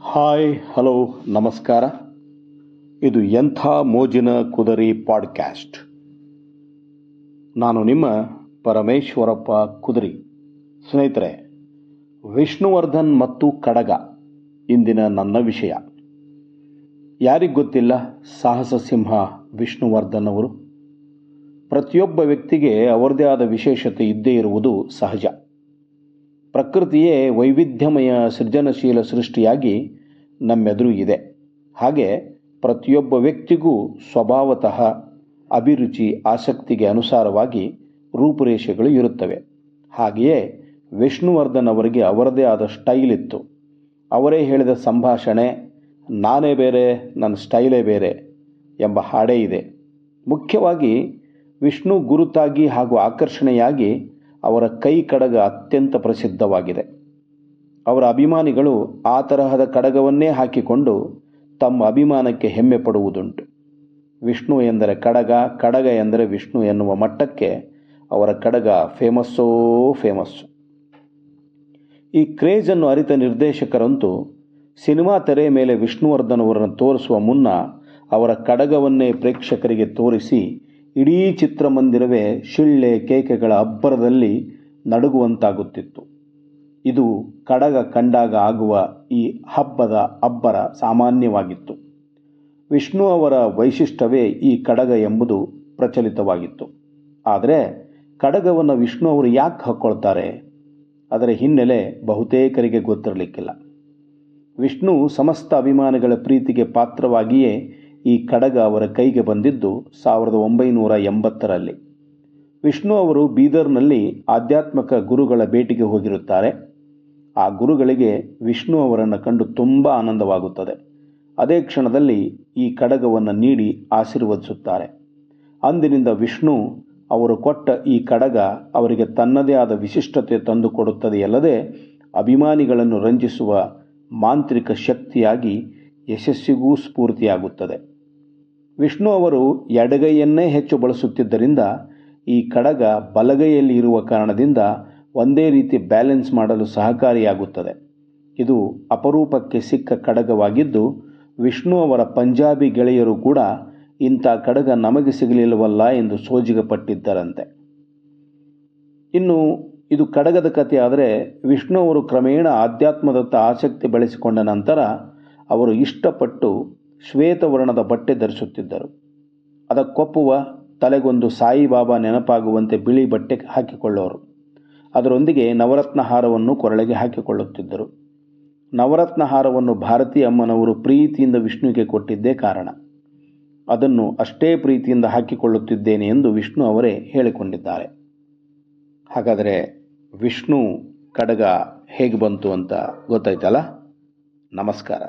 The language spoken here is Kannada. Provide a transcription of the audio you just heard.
ಹಾಯ್, ಹಲೋ, ನಮಸ್ಕಾರ. ಇದು ಎಂಥ ಮೋಜಿನ ಕುದರಿ ಪಾಡ್ಕ್ಯಾಸ್ಟ್. ನಾನು ನಿಮ್ಮ ಪರಮೇಶ್ವರಪ್ಪ ಕುದರಿ. ಸ್ನೇಹಿತರೆ, ವಿಷ್ಣುವರ್ಧನ್ ಮತ್ತು ಕಡಗ ಇಂದಿನ ನನ್ನ ವಿಷಯ. ಯಾರಿಗೂ ಗೊತ್ತಿಲ್ಲ, ಸಾಹಸ ಸಿಂಹ ವಿಷ್ಣುವರ್ಧನ್ ಅವರು? ಪ್ರತಿಯೊಬ್ಬ ವ್ಯಕ್ತಿಗೆ ಅವರದೇ ಆದ ವಿಶೇಷತೆ ಇದ್ದೇ ಇರುವುದು ಸಹಜ. ಪ್ರಕೃತಿಯೇ ವೈವಿಧ್ಯಮಯ ಸೃಜನಶೀಲ ಸೃಷ್ಟಿಯಾಗಿ ನಮ್ಮೆದುರು ಇದೆ ಹಾಗೆ ಪ್ರತಿಯೊಬ್ಬ ವ್ಯಕ್ತಿಗೂ ಸ್ವಭಾವತಃ ಅಭಿರುಚಿ, ಆಸಕ್ತಿಗೆ ಅನುಸಾರವಾಗಿ ರೂಪುರೇಷೆಗಳು ಇರುತ್ತವೆ. ಹಾಗೆಯೇ ವಿಷ್ಣುವರ್ಧನ್ ಅವರಿಗೆ ಅವರದೇ ಆದ ಸ್ಟೈಲ್ ಇತ್ತು. ಅವರೇ ಹೇಳಿದ ಸಂಭಾಷಣೆ, ನಾನೇ ಬೇರೆ ನನ್ನ ಸ್ಟೈಲೇ ಬೇರೆ ಎಂಬ ಹಾಡೇ ಇದೆ. ಮುಖ್ಯವಾಗಿ ವಿಷ್ಣು ಗುರುತಾಗಿ ಹಾಗೂ ಆಕರ್ಷಣೆಯಾಗಿ ಅವರ ಕೈ ಕಡಗ ಅತ್ಯಂತ ಪ್ರಸಿದ್ಧವಾಗಿದೆ. ಅವರ ಅಭಿಮಾನಿಗಳು ಆ ತರಹದ ಕಡಗವನ್ನೇ ಹಾಕಿಕೊಂಡು ತಮ್ಮ ಅಭಿಮಾನಕ್ಕೆ ಹೆಮ್ಮೆ ಪಡುವುದುಂಟು. ವಿಷ್ಣು ಎಂದರೆ ಕಡಗ ಕಡಗ ಎಂದರೆ ವಿಷ್ಣು ಎನ್ನುವ ಮಟ್ಟಕ್ಕೆ ಅವರ ಕಡಗ ಫೇಮಸ್ಸೋ ಫೇಮಸ್ಸು. ಈ ಕ್ರೇಜನ್ನು ಅರಿತ ನಿರ್ದೇಶಕರಂತೂ ಸಿನಿಮಾ ತೆರೆ ಮೇಲೆ ವಿಷ್ಣುವರ್ಧನ್ ಅವರನ್ನು ತೋರಿಸುವ ಮುನ್ನ ಅವರ ಕಡಗವನ್ನೇ ಪ್ರೇಕ್ಷಕರಿಗೆ ತೋರಿಸಿ ಇಡೀ ಚಿತ್ರಮಂದಿರವೇ ಶಿಳ್ಳೆ ಕೇಕೆಗಳ ಅಬ್ಬರದಲ್ಲಿ ನಡುಗುವಂತಾಗುತ್ತಿತ್ತು. ಇದು ಕಡಗ ಕಂಡಾಗ ಆಗುವ ಈ ಹಬ್ಬದ ಅಬ್ಬರ ಸಾಮಾನ್ಯವಾಗಿತ್ತು. ವಿಷ್ಣು ಅವರ ವೈಶಿಷ್ಟ್ಯವೇ ಈ ಕಡಗ ಎಂಬುದು ಪ್ರಚಲಿತವಾಗಿತ್ತು. ಆದರೆ ಕಡಗವನ್ನು ವಿಷ್ಣು ಅವರು ಯಾಕೆ ಹಾಕ್ಕೊಳ್ತಾರೆ ಅದರ ಹಿನ್ನೆಲೆ ಬಹುತೇಕರಿಗೆ ಗೊತ್ತಿರಲಿಕ್ಕಿಲ್ಲ. ವಿಷ್ಣು ಸಮಸ್ತ ಅಭಿಮಾನಿಗಳ ಪ್ರೀತಿಗೆ ಪಾತ್ರವಾಗಿಯೇ ಈ ಕಡಗ ಅವರ ಕೈಗೆ ಬಂದಿದ್ದು ಸಾವಿರದ ಒಂಬೈನೂರ ಎಂಬತ್ತರಲ್ಲಿ. ವಿಷ್ಣು ಅವರು ಬೀದರ್ನಲ್ಲಿ ಆಧ್ಯಾತ್ಮಿಕ ಗುರುಗಳ ಭೇಟಿಗೆ ಹೋಗಿರುತ್ತಾರೆ. ಆ ಗುರುಗಳಿಗೆ ವಿಷ್ಣು ಅವರನ್ನು ಕಂಡು ತುಂಬ ಆನಂದವಾಗುತ್ತದೆ. ಅದೇ ಕ್ಷಣದಲ್ಲಿ ಈ ಕಡಗವನ್ನು ನೀಡಿ ಆಶೀರ್ವದಿಸುತ್ತಾರೆ. ಅಂದಿನಿಂದ ವಿಷ್ಣು ಅವರು ಕೊಟ್ಟ ಈ ಕಡಗ ಅವರಿಗೆ ತನ್ನದೇ ಆದ ವಿಶಿಷ್ಟತೆ ತಂದುಕೊಡುತ್ತದೆಯಲ್ಲದೆ ಅಭಿಮಾನಿಗಳನ್ನು ರಂಜಿಸುವ ಮಾಂತ್ರಿಕ ಶಕ್ತಿಯಾಗಿ ಯಶಸ್ಸಿಗೂ ಸ್ಫೂರ್ತಿಯಾಗುತ್ತದೆ. ವಿಷ್ಣು ಅವರು ಎಡಗೈಯನ್ನೇ ಹೆಚ್ಚು ಬಳಸುತ್ತಿದ್ದರಿಂದ ಈ ಕಡಗ ಬಲಗೈಯಲ್ಲಿ ಇರುವ ಕಾರಣದಿಂದ ಒಂದೇ ರೀತಿ ಬ್ಯಾಲೆನ್ಸ್ ಮಾಡಲು ಸಹಕಾರಿಯಾಗುತ್ತದೆ. ಇದು ಅಪರೂಪಕ್ಕೆ ಸಿಕ್ಕ ಕಡಗವಾಗಿದ್ದು, ವಿಷ್ಣು ಅವರ ಪಂಜಾಬಿ ಗೆಳೆಯರು ಕೂಡ ಇಂಥ ಕಡಗ ನಮಗೆ ಸಿಗಲಿಲ್ಲವಲ್ಲ ಎಂದು ಸೋಜಿಗಪಟ್ಟಿದ್ದರಂತೆ. ಇನ್ನು ಇದು ಕಡಗದ ಕಥೆ ಆದರೆ ವಿಷ್ಣು ಅವರು ಕ್ರಮೇಣ ಆಧ್ಯಾತ್ಮದತ್ತ ಆಸಕ್ತಿ ಬೆಳೆಸಿಕೊಂಡ ನಂತರ ಅವರು ಇಷ್ಟಪಟ್ಟು ಶ್ವೇತವರ್ಣದ ಬಟ್ಟೆ ಧರಿಸುತ್ತಿದ್ದರು. ಅದಕ್ಕೊಪ್ಪುವ ತಲೆಗೊಂದು ಸಾಯಿಬಾಬಾ ನೆನಪಾಗುವಂತೆ ಬಿಳಿ ಬಟ್ಟೆ ಹಾಕಿಕೊಳ್ಳೋರು. ಅದರೊಂದಿಗೆ ನವರತ್ನ ಹಾರವನ್ನು ಕೊರಳೆಗೆ ಹಾಕಿಕೊಳ್ಳುತ್ತಿದ್ದರು. ನವರತ್ನ ಹಾರವನ್ನು ಭಾರತೀಯ ಅಮ್ಮನವರು ಪ್ರೀತಿಯಿಂದ ವಿಷ್ಣುವಿಗೆ ಕೊಟ್ಟಿದ್ದೇ ಕಾರಣ. ಅದನ್ನು ಅಷ್ಟೇ ಪ್ರೀತಿಯಿಂದ ಹಾಕಿಕೊಳ್ಳುತ್ತಿದ್ದೇನೆ ಎಂದು ವಿಷ್ಣು ಅವರೇ ಹೇಳಿಕೊಂಡಿದ್ದಾರೆ. ಹಾಗಾದರೆ ವಿಷ್ಣು ಕಡಗ ಹೇಗೆ ಬಂತು ಅಂತ ಗೊತ್ತಾಯ್ತಲ್ಲ? ನಮಸ್ಕಾರ.